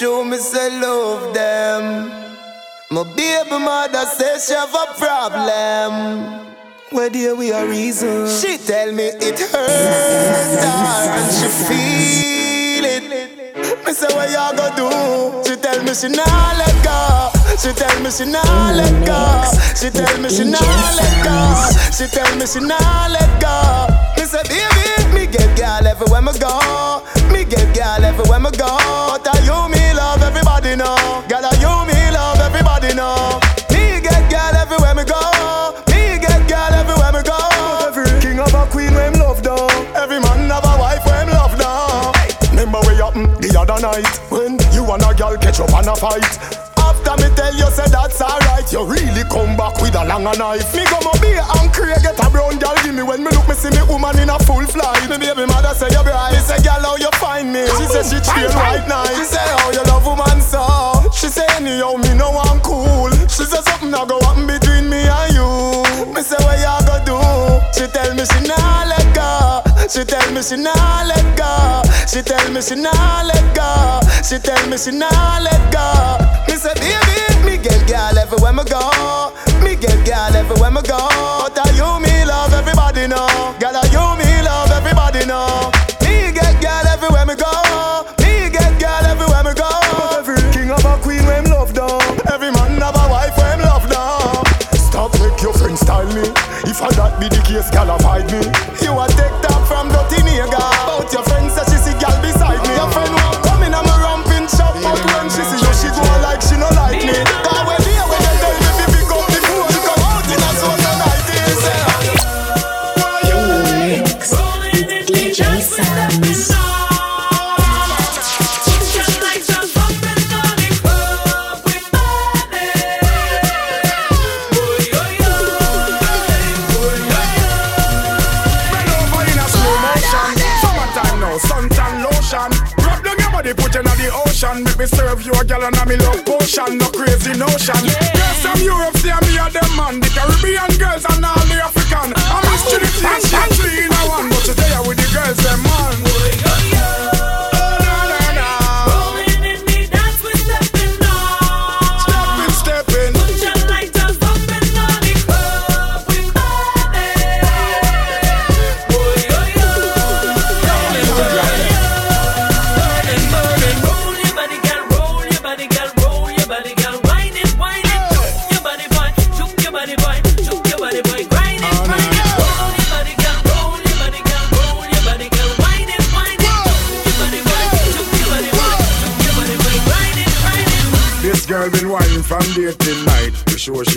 True, me say love them. My baby mother says she have a problem. Where dear we are reason. She tell me it hurts her and she feel it. Me say what you gonna do? She tell me she nah let go. She tell me she nah let go. She tell me she nah let go. She tell me she nah let go. Me say baby, me get girl everywhere me go. Me get girl everywhere me go. But are you me everybody know? Girl are you me love everybody know? Me get girl everywhere me go. Me get girl everywhere me go. Every king have a queen when love down. Every man have a wife when love down. Remember we happen the other night when you and a girl catch up and a fight. After me tell you say that's alright, you really come back with a longer knife. Me go my beer and Craig get a brown girl give me when me look me see me woman in a full flight. Me baby mother say you bright. Me say girl how you find me? She say she train right night. She say how you anyhow me no one cool. She say something a go happen between me and you. Me say what you go do? She tell me she nah let go. She tell me she nah let go. She tell me she nah let go. She tell me she nah let go. Me say baby, me get girl everywhere me go. Me get girl everywhere me go. But are you me love everybody know? Girl are you me If that be the case, gal avoid me. You a take top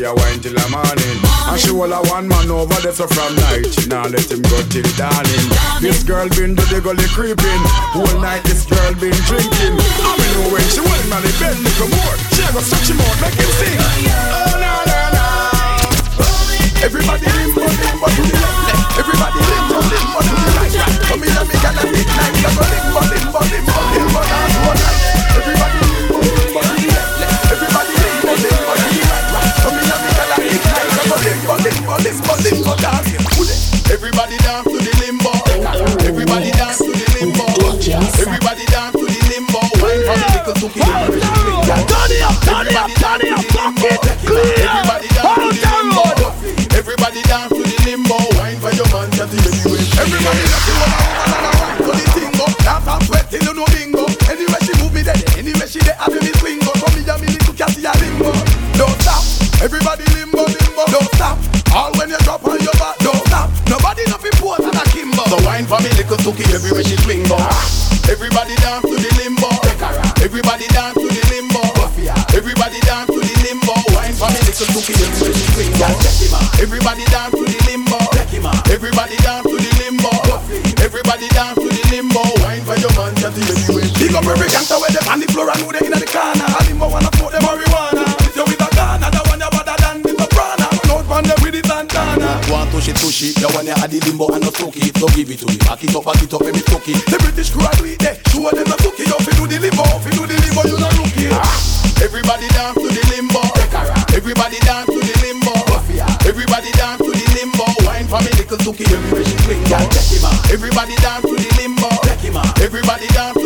she a wine till the morning. And she will a one man over there so from night. She now let him go till dawning. This girl been to the gully creeping. Whole night this girl been drinking. I mean know when she went man, it bend little more. She a go stretch him out, make him sing. Oh na na na. Everybody limbo limbo to the left left. Everybody limbo limbo to the right right. Come here me gyal a big night. I go limbo limbo Turn it up, turn it up, turn it up, fuck it, to the limbo. Everybody dance to the limbo. Wine for your man, just anyway. Everybody the wine to the. Dance and sweat till you know bingo. Anywhere she move me there, anywhere she there, me me cat, ya limbo. Don't stop. Everybody limbo, limbo. Don't stop. All when you drop on your back, don't stop. Nobody nothing and a kimbo. Wine for me everywhere The one you had the limbo and no stoke it. So give it to me. Back it up, back it up, let me stoke it. The British crew are do it there. Show them the stoke it. You fi do the limbo, fi do the limbo, you not rookie. Everybody dance to the limbo. Everybody dance to the limbo. Everybody dance to the limbo. Wine for me little tuki everywhere she swing. Everybody dance to the limbo. Everybody dance to the limbo. Everybody dance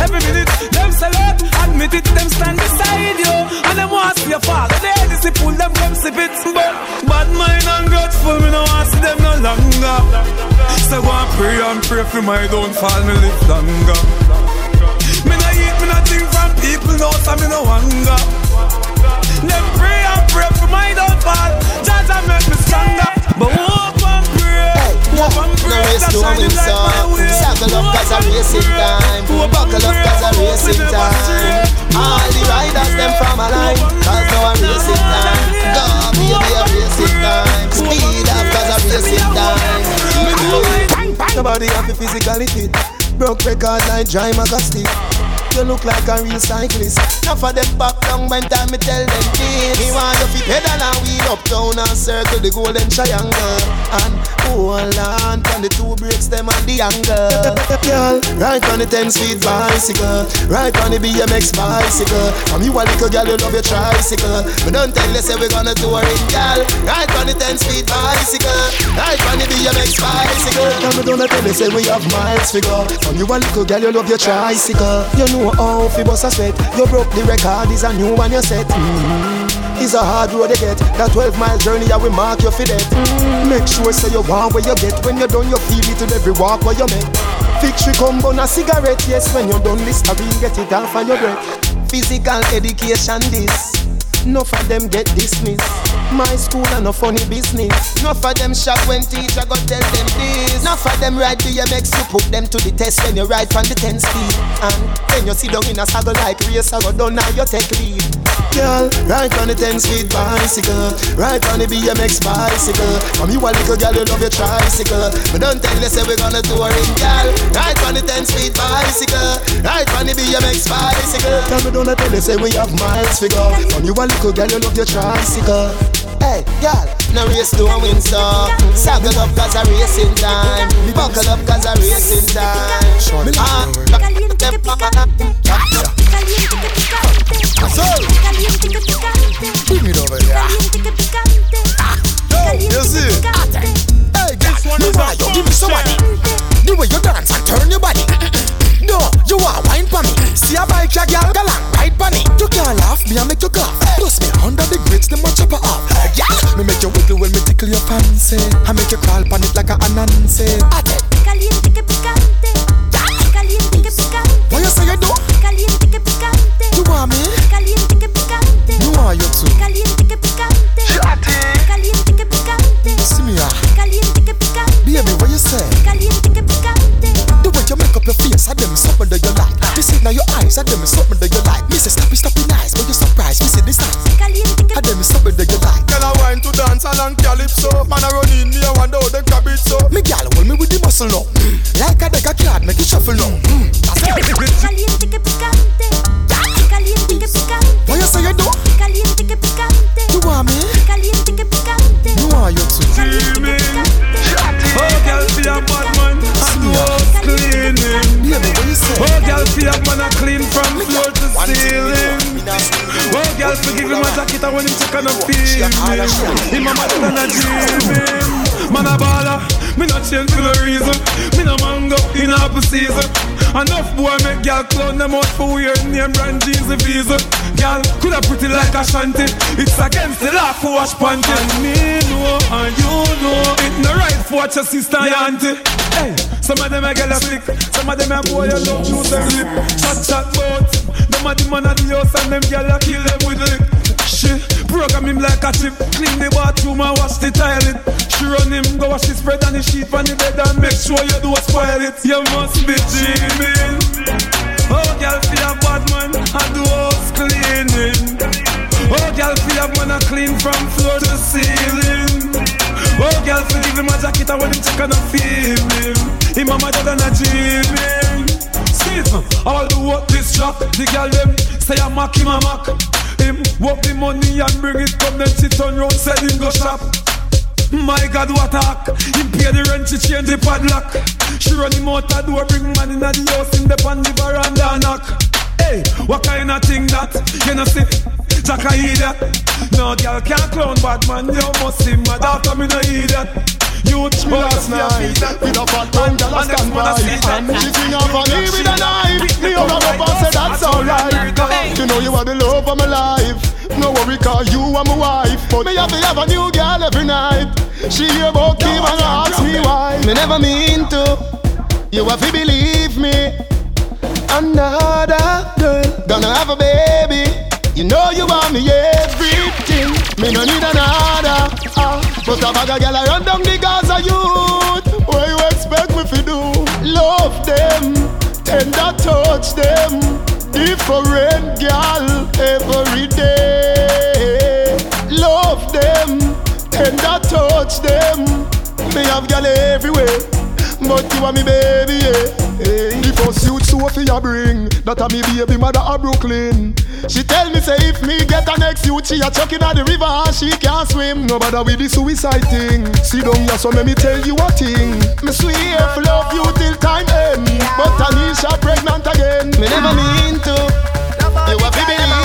every minute. Them sell admit it, them stand beside you. And them want to see you fall. And the Hennessy pull them, come sip it. But bad mind and grudgeful, me no want see them no longer. So go and pray and pray for my downfall, me live longer. Me no eat, me no drink from people, no, so me no hunger. To physically Broke record like Dry Magasti you look like a real cyclist. Enough of them back down when time me tell them this. Me want you fi pedal and wheel uptown and circle the golden triangle and the two brakes them the angle. Girl, ride on the ten speed bicycle, Right on the BMX bicycle. From you a little girl, you love your tricycle. But don't tell you say we're gonna tour it, girl. Ride on the ten speed bicycle, Right on the BMX bicycle. Come me don't tell you say we have miles figure. From you a little girl, you love your tricycle. You know how fi bust a sweat You broke the record, is a new one you set mm-hmm. It's a hard road to get That 12 mile journey I will mark you for that mm-hmm. Make sure say you want where you get When you're done you feel it in every walk where you make. Victory come on a cigarette Yes, when you're done Listerine get it off on your breath. Physical education this Enough of them get dismissed. My school and no funny business. Enough of them shock when teacher go tell them this. Enough of them ride BMX, you put them to the test when you ride from the 10 speed. And then you sit down in a saddle like race, I go down now you take lead. Girl, ride on the 10 speed bicycle, ride on the BMX bicycle. From you a little girl, you love your tricycle. But don't tell us say we gonna tour it, girl. Ride on the 10 speed bicycle, ride on the BMX bicycle. Tell me don't tell us say we have miles figure. From you a little girl, you love your tricycle. Hey, girl, no race to a win, so Saddle up cause a racing time. Buckle up cause a racing time now. Mm. Like a deck of card, make it shuffle them out for weird name brand jeans and visa. Girl, coulda pretty like a shanty. It's against the law for wash panty. And me know and you know it no right for watch your sister and auntie. Hey, some of them a get a stick, some of them a boy you love use them lip. Chat chat bout, them a the man of the house and them girl a kill them with lick. She program him like a chip, clean the bathroom and wash the toilet. She run him, go wash the spread on the sheet on the bed and make sure you don't spoil it. You must be dreaming. Oh, girl, feel a bad man and do house cleaning. Oh, girl, feel a man a clean from floor to ceiling. Oh, girl, forgive him a jacket and when him check and I feel him. Him a madder than a dreaming. See, uh, all the work this job, the girl them say I mock him a mock. Him work the money and bring it come then she turn round said him go shop. My God, what a hack. Him pay the rent, she change the padlock. She run him out the door, bring man in the house, in the pan the veranda and knock. Hey, what kind of thing that? You know see, Jack I hear that. No girl can't clown bad man, you must see mad after me no hear that. You Me last night with a fat man, girl a stand by And she sing on me with a knife Me her up and say that's alright You know you are the love of my life No worry cause you are my wife But me have to have a new girl every night. She hear about Kim and ask me why. Me never mean to. You have to believe me. Another girl gonna have a baby. You know you want me everything. Me no need another. Uh, but a bag of girl I run down the Gaza youth. What you expect me to do? Love them, tender touch them. Different girl every day. Touch them. Me have girl everywhere. But you are me baby, yeah. Hey. The first youth Sophia bring That a me baby mother a Brooklyn She tell me say if me get a next youth She a chuck in the river and she can't swim Nobody with the suicide thing Sit down here so let me tell you a thing Me swear for love you till time end But Tanisha pregnant again Me never mean to You have to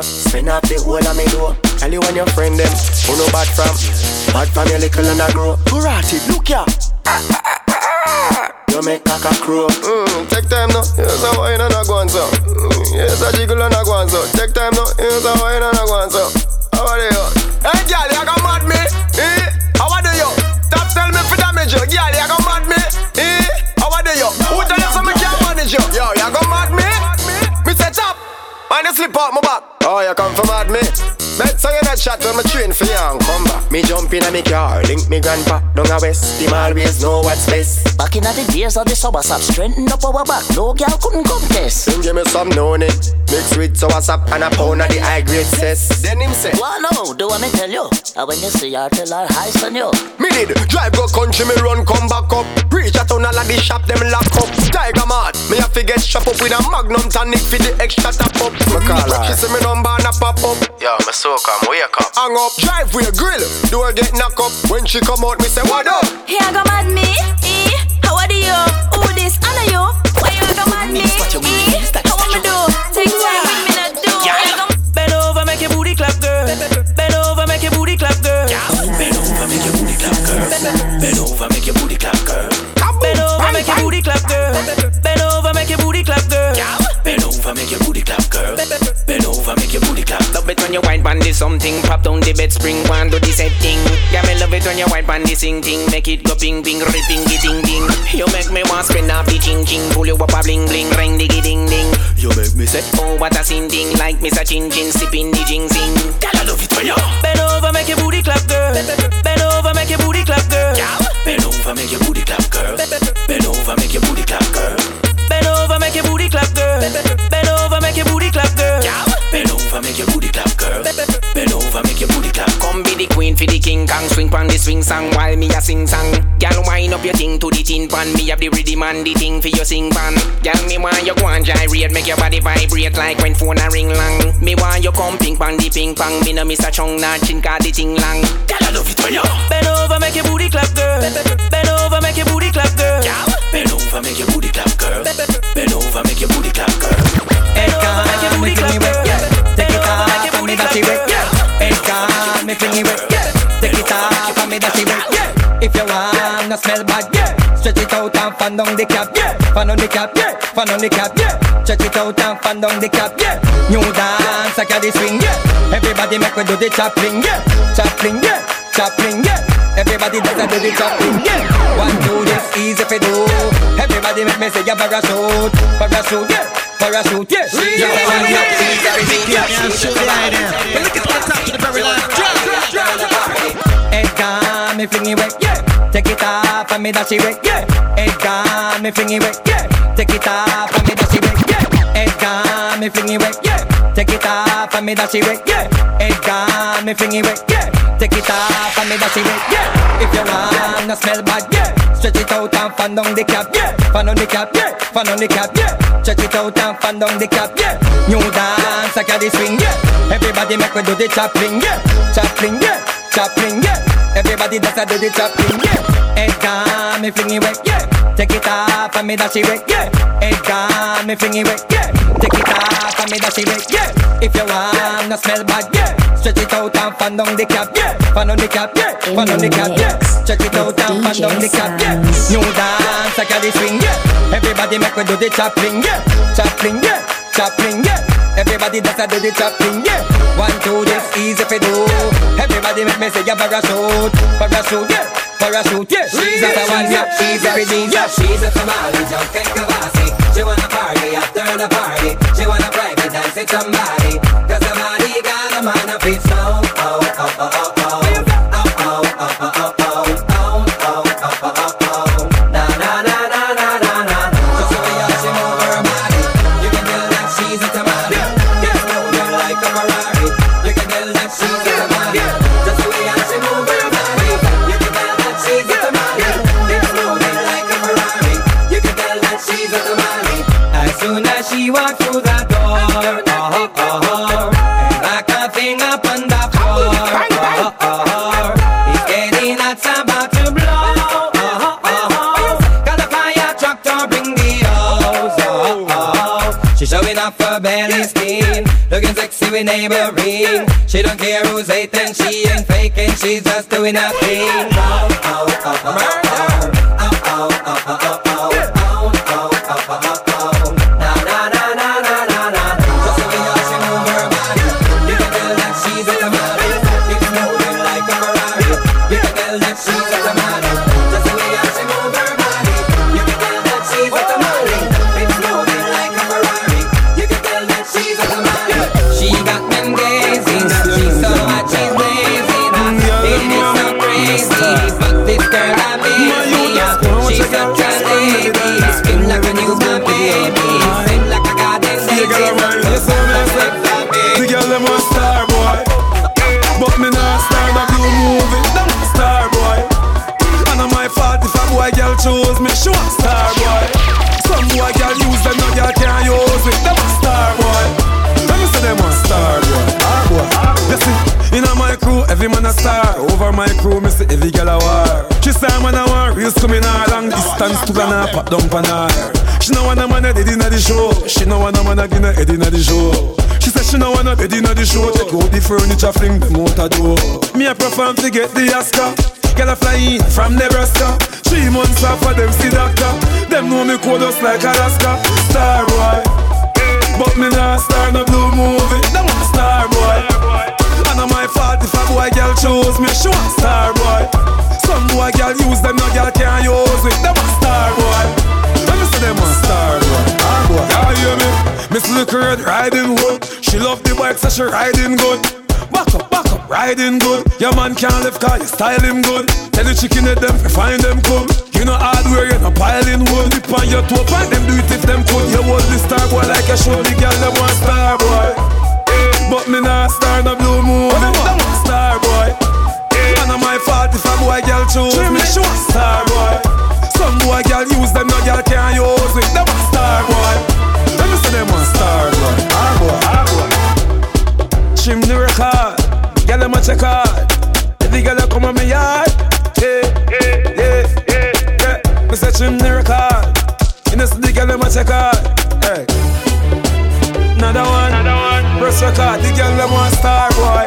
what a. Spin up the whole of me door. Tell you and your friend them, who no bad from. Bad from your little and a grow. Karate, look ya. You make cock a crow. Mm, take time now. Here's a wine and a go on. Mm, here's a jiggle and a go on so. Take time now. Here's a wine and a go on so. How are you? Hey, girl, you got mad me? Eh? How are you? Stop tell me for damage you. Girl, you got mad me? Eh? How are you? Who tell you so me can't manage you? Yo, you got mad me? Me say chop. Man, you slip out my back. Oh, you come from mad me? Bet so you that shot when me train for you and come back. Me jump in a me car, link me grandpa down a west. Him always know what's best. Back in the days of the summer sap, strengthen up our back. No girl couldn't contest. Then give me some known it. Mix with sour sap and a pound of the high grade cess. Then him say, Well, no, do what me tell you. And when you see her, tell her hi, son you. Me did drive go country, me run come back up. Reach a town all of the shop, them lock up. Tiger mad, me have to get shop up with a magnum tonic for the extra top up. Me call her. She say me number and a pop up. Yo, me so come, wake up. Hang up, drive with a grill. Door get knock up. When she come out, me say what up? Here go mad me, eh? How are you? Who this? I know you. Why you go mad me, eh? How want me do? Take time with me not do. Here Bend over, make your booty clap, girl. Bend over, make your booty clap, girl. Bend over, make your booty clap, girl. Bend over, make your booty clap, girl. Bend over, make your booty clap, girl. Bend over, make your booty clap, girl. Bend over, make your booty clap, girl. Bend over, make your booty clap. Love it when you wine pon the something, pop down the bed spring, one do the same thing. Yeah, me love it when you wine pon the sing thing, make it go ping ping, ripping the ding ding. You make me want spin off the ching ching, pull you up a bling bling, ring diggy ding ding. You make me say, oh what a sin thing, like Mr. Chin Chin sipping the jing sing. Girl, I love it when you bend over, make your booty clap, girl. Bend over, make your booty clap, girl. Bend over, make your booty clap, for the king, Kong swing pan the swing song while me a sing song. Girl, wind up your thing to the tin pan. Me have the rhythm and the thing for your sing pan. Girl, me want you go and gyrate, make your body vibrate like when phone a ring long. Me want you come ping pong the ping pong. Me no miss a chung nah chin cause the thing long. Girl, I love it when you bend over, make your booty clap, girl. Bend over, make your booty clap, girl. Bend over, make your booty clap, girl. Bend over, make your booty clap, girl. Bend over, make your booty clap, girl. Take it off, and me dirty way. Hey, come, me fling it way. Take dirty way. If you wanna smell bad, yeah. Stretch it out and fan down the cap, yeah. Fan on the cap, yeah. Fan on the cap, yeah. Stretch it out and fan down the cap, yeah. New dance, I got the swing, yeah. Everybody make me do the chopping, yeah. Chopping, yeah. Chopping, yeah. Everybody does do the chopping, yeah. One, two, this easy for do. Everybody make me say yeah, parachute, parachute, yeah. Parachute, yeah. Yeah, one, yeah. Yeah, yeah, shoot right there. Look at and me dash it away, yeah. Head gone, me fling it away, yeah. Take it off and me dash it away, yeah. Head gone, me fling it away, yeah. Take it off and me dash it away, yeah. Head gone, me fling it away, yeah. Take it off and me dash it away, yeah. If you wanna smell bad, yeah. Stretch it out and fan down the cap, yeah. Fan on the cap, yeah. Fan on the cap, yeah. Stretch it out and fan down the cap, yeah. New dance, I got the swing, yeah. Everybody make me do the chopping, yeah. Chopping, yeah. Chopping, yeah. Everybody does a do the yeah. Head me fling it away, yeah. Take it off and me dash it away, yeah. Head me fling it away, yeah. Take it off and me dash it away, yeah. If you wanna smell bad, yeah. Stretch it out and fan down the cap, yeah. Fan on the cap, yeah. Fan on the cap, yeah. Stretch it out and fan down the cap, yeah. New dance, I got the swing, yeah. Everybody make me do the chopping, yeah. Chopping, yeah. Chopping, yeah. Everybody does a do the yeah. One, two, this easy for do. Everybody make me say yeah, parachute, parachute, yeah. Parachute, yeah. She's a one, yeah. She's a redeem, yeah. She's a Somali jumping Kavasi. She wanna party after the party. She wanna private dance with somebody. Cause somebody got a man up it's slow. Off her belly skin, looking sexy with neighboring, she don't care who's hating, she ain't faking, she's just doing her thing, oh, oh, oh, oh, oh, oh, oh, oh, oh, oh, oh, oh, oh, oh, oh. Boy girl choose me. She want star boy. Some boy girl use them, no girl can't use it Them. A star boy. Let me say them a star boy. Ah boy. You see, in my crew, every man a star. Over my crew, me see every girl a war. She say man a war, real to me now Long distance to gonna pop down pan her. She no want a man a dead inna the show. She no want a man a her head inna the show. She say she no want a bed inna the show. Take out the furniture, fling them out door. Me a perform to get the Oscar Girl a fly from Nebraska. Three months for them see doctor. Them know me cold just like Alaska. Star boy. But me not star no blue movie. Them want star boy. And on my fault if a boy girl choose me. She want star boy. Some boy girl use them, no girl can't use it Them want star boy. Let me say them want star boy. Ah boy, y'all hear me? Miss Little Red riding hood. She love the bike so she riding good Back up, back up, riding good Your man can't live car, you style him good Tell the chicken at them, find them come You know hardware, you know piling wood Dip on your toe, and them do it if them could You hold the star boy like a show The girl them want star boy But me not star no blue moon Them want star boy And on my fault if a boy girl choose me. She want Star boy. Some boy girl use them, no girl can't use it. Them a star boy. Let me say them a star boy. Ah boy, ah boy. Trim the record, girl them a check out. Every girl come on me yard, yeah, yeah, yeah, yeah, yeah. Me say trim the record. You know see the girl them a check out. Hey. Another one, another one. Press record, the girl them a star boy.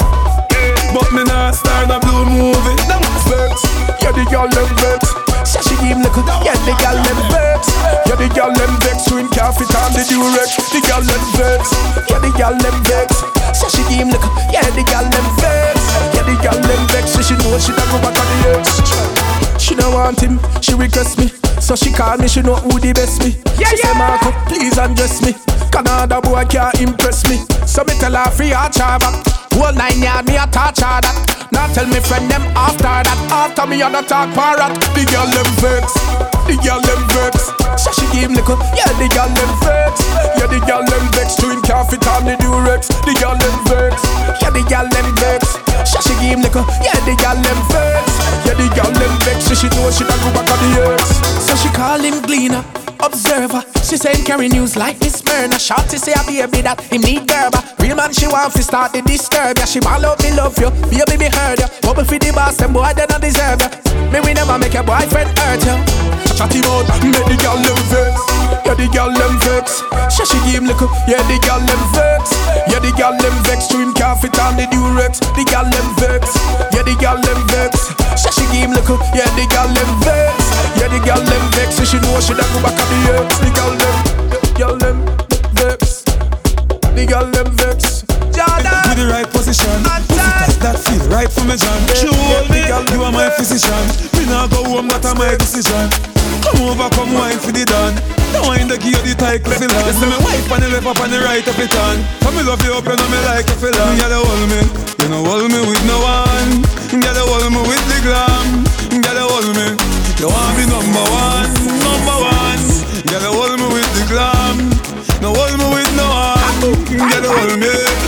But me not star the blue movie. Them vex, yeah the girl them vex. She me little, yeah the girl them vex. Yeah the girl them vex, so him can't fit on the durex. The girl them vex, yeah the girl them vex. Say she me little, yeah the girl them vex. Yeah the girl them vex, so she know she don't go back on the ex. She don't want him, she request me. So she call me, she know who the best me. Yeah, she yeah. say, Marco, please undress me. Canada boy can't impress me. So me tell her free her charge. Whole nine yard me a touch her that. Now tell me friend them after that. After me on the talk parrot. The girl them vex. The girl them vex. So she give me little. Yeah, the girl them vex. Yeah, the girl them vex. To him can't fit on the durex. The girl them vex. Yeah, the girl them vex. So she give me little. Yeah, the girl them vex. Yeah, the girl them vex. she, she know she don't go back on the ex. So she call him Gleaner observer. She said carry news like Miss Myrna. Shorty say i be a baby that him need Gerber. Real man she want fi start the disturb ya. She ball out me love you, baby me heard you. Bubble fi the boss, them boy they not deserve ya. Me we never make your boyfriend hurt you. Chat him out, make the girl them vex. Yeah the girl them vex. She she give him little, yeah the girl them vex. Yeah the girl them vex. To him can't fit on the durex. The girl them vex. Yeah the girl them vex. She she give him little, yeah the girl them vex. Yeah the girl them vex. So she know she da go back on the ex. The girl them, the girl them vex. The girl them vex. Jordan. With the right position, pussy that feel right for me, John. Hold me, you are my physician. Me nah go home, that a my decision. Come over, come wine for the done. Don't wind the gear, the tight feel on. You see me wife on the left, up on the right, up it on. Come me love you up, you know me like you feel on. Gotta hold me, you know hold me with no one. Gotta hold me with the glam. Gotta hold me. You want me number one, number one. Gotta hold me with the glam. No hold me with no one. Gotta hold me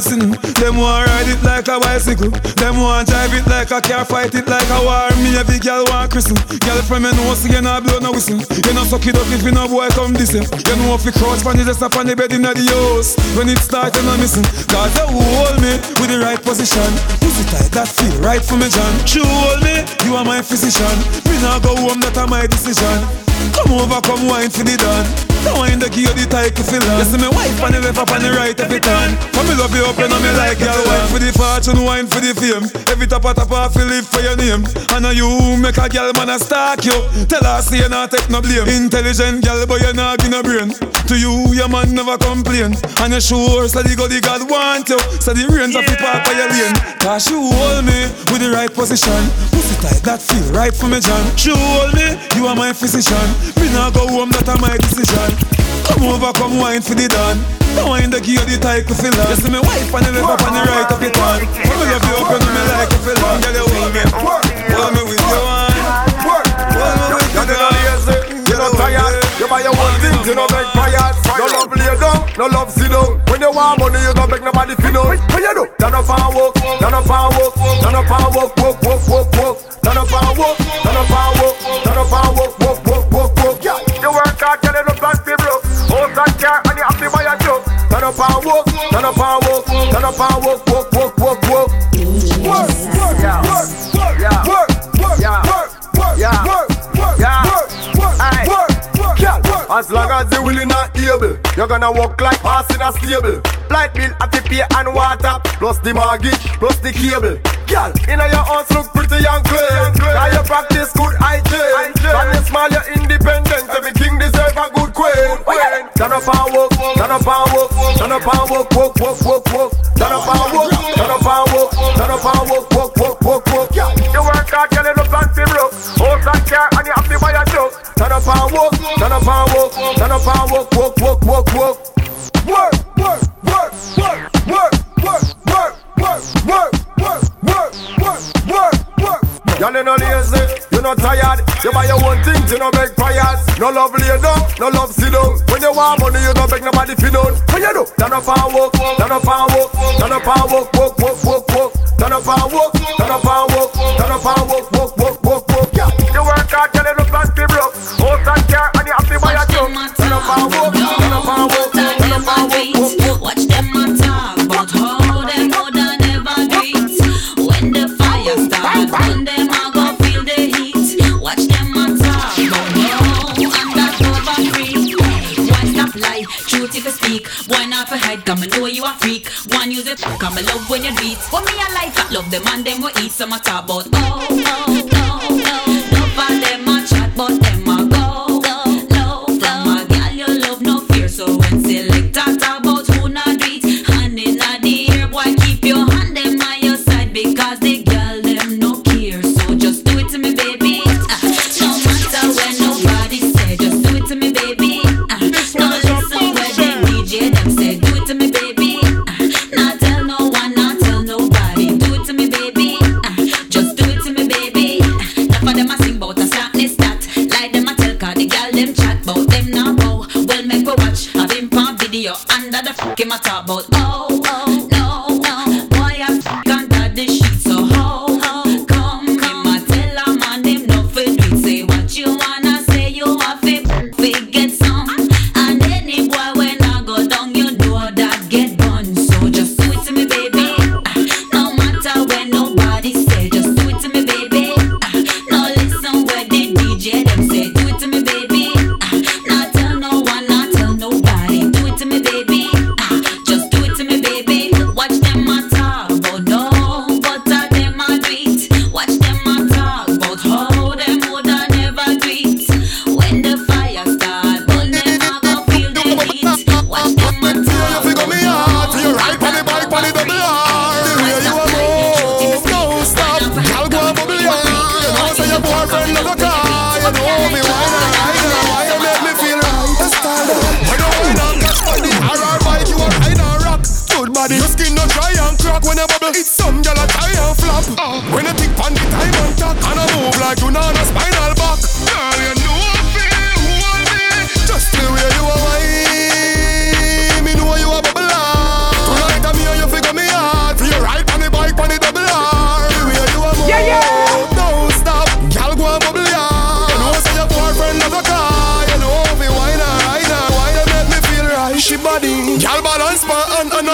climb on my sin, them want ride it like a bicycle. Them want drive it like a car, fight it like a war. Me every girl want christen. Girl from me know so you not blow no whistle. You know suck it up if you no boy come this way. You know if you crouch on the just up on the bed in the house. When it start you not missing. Cause they hold me with the right position. Pussy tight that feel right for me John. She hold me, you are my physician. Me now go home that are my decision. Come over, come wine for the done. Don't wind the gear, the tight to feel on. You see me wife on the left, up on the right, every turn. Come me love you up, you know me like girl. Wine for the fortune, wine for the fame. Every top of top off, you live for your name. And now you make a girl man a stalk you. Tell her say you not take no blame. Intelligent girl, but you not give no brain. To you, your man never complain. And you sure, so the God, the God want you. So the rains of the park by your lane. Cause she hold me with the right position. Pussy tight, that feel right for me, John. She hold me, you are my physician. Me now go home, that are my decision. Come over, come wine for the done. Don't wind the gear, the tight to fill on. You see me wife on the left, up on the right, up it on. Come love you up, and me like to fill on. Girl, you hold me, hold me with your hand. Hold me with your hand. You not tired, you buy your own things, you no make fires. No love lay down, no love sit down. When you want money, you don't beg nobody fi know. What you do? Turn up and walk, turn up and walk, turn up and walk, walk, walk, turn up and walk, turn up and walk, walk, walk, walk, walk. Work, work, yeah, work, work, yeah, work, work, yeah, work, work, yeah, work, work, yeah, work, work, work, work, yeah. As long as you willing and able, you're gonna walk like horse in a stable. Light bill, have to pay and water, plus the mortgage, plus the cable. Girl, inna your house look pretty and clean. Now you practice good hygiene. From you small, you're independent. Every king deserve a good queen. Oh, queen. Turn up and walk, turn up and walk, turn up and walk, walk, walk, walk, walk. Turn up and walk, turn up and walk, turn up and walk, walk, walk, walk, walk. You work hard, girl, you look fancy broke. House and car, and you have to buy a joke. Turn up and walk, turn up and walk, turn up and walk, walk, walk, walk, walk. Work, work, work, work, work, work, work, work, work, work, work, work, work, work. Y'all you no lazy, you no tired. You buy your own things, you no beg prayers. No love lay down, no love want money, you don't beg nobody for none. how you do? Turn up and walk, turn up and walk, turn up and walk, walk, walk, walk, walk, turn up and walk. when you do for me I like, love them and them we eat. Some a talk about oh oh.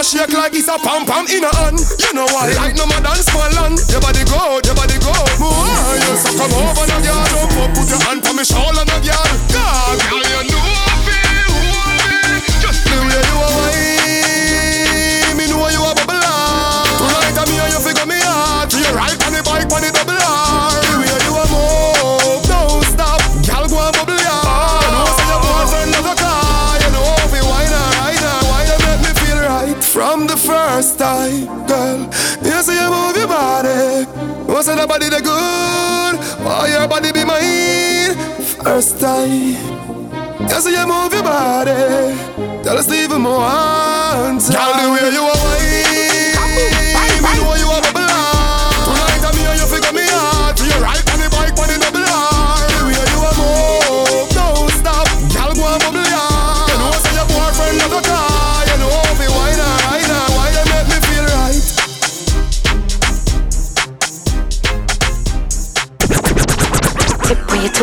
shake like it's a pam pam in a hand. You know why? Like no more dance for land. Your body go, your body go. Move on, you so come over now, girl. Don't put your hand on me shoulder now, girl. Oh, say the body the good. Why your body be mine? First time. You see you move your body. Tell us even more. Tell the way you are.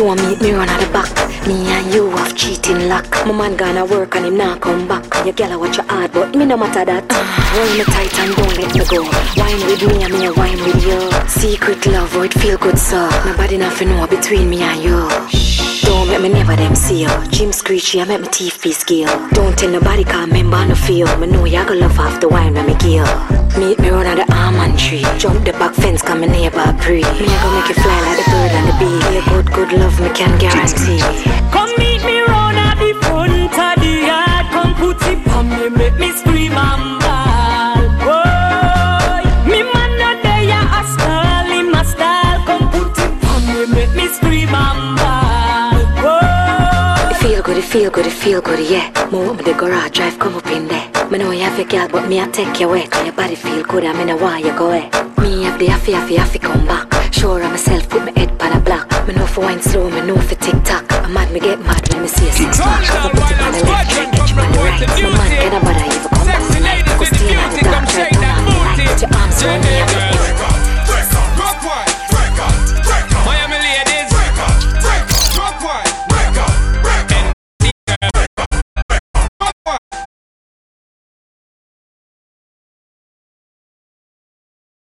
Don't meet me run out of back. Me and you have cheating luck. My man gonna work and him not come back. Your girl watch your heart, but me no matter that. Hold me tight and don't let me go. Wine with me and me wine with you. Secret love, oh it feel good so. Nobody nothing know between me and you. Don't make me never them see you. Jim screechy, I make my teeth be scale. Don't tell nobody can't remember no feel. Me know you gonna love after wine when me kill. Meet me run out the almond tree. Jump the back fence, come me neighbor pre. Me I go make you fly like the bird good love me can guarantee. Come meet me round at the front of the yard. Come put it on me, make me scream and bawl. Boy, me man not there, ya a stall, in my style. Come put it on me, make me scream and bawl. Boy, feel good, it feel good, it feel good, yeah. Move up the garage, drive, come up in there. Me know you have a girl, but me I take you away. Cause your body feel good, I mean I want you go away. Me have the happy, happy, happy come back sure I'm myself Put my head pan a block. Me know for wine slow, me know for tick tock. I'm mad, me get mad, let me see a six pack. Put it on the left, catch on the right. My man get a bad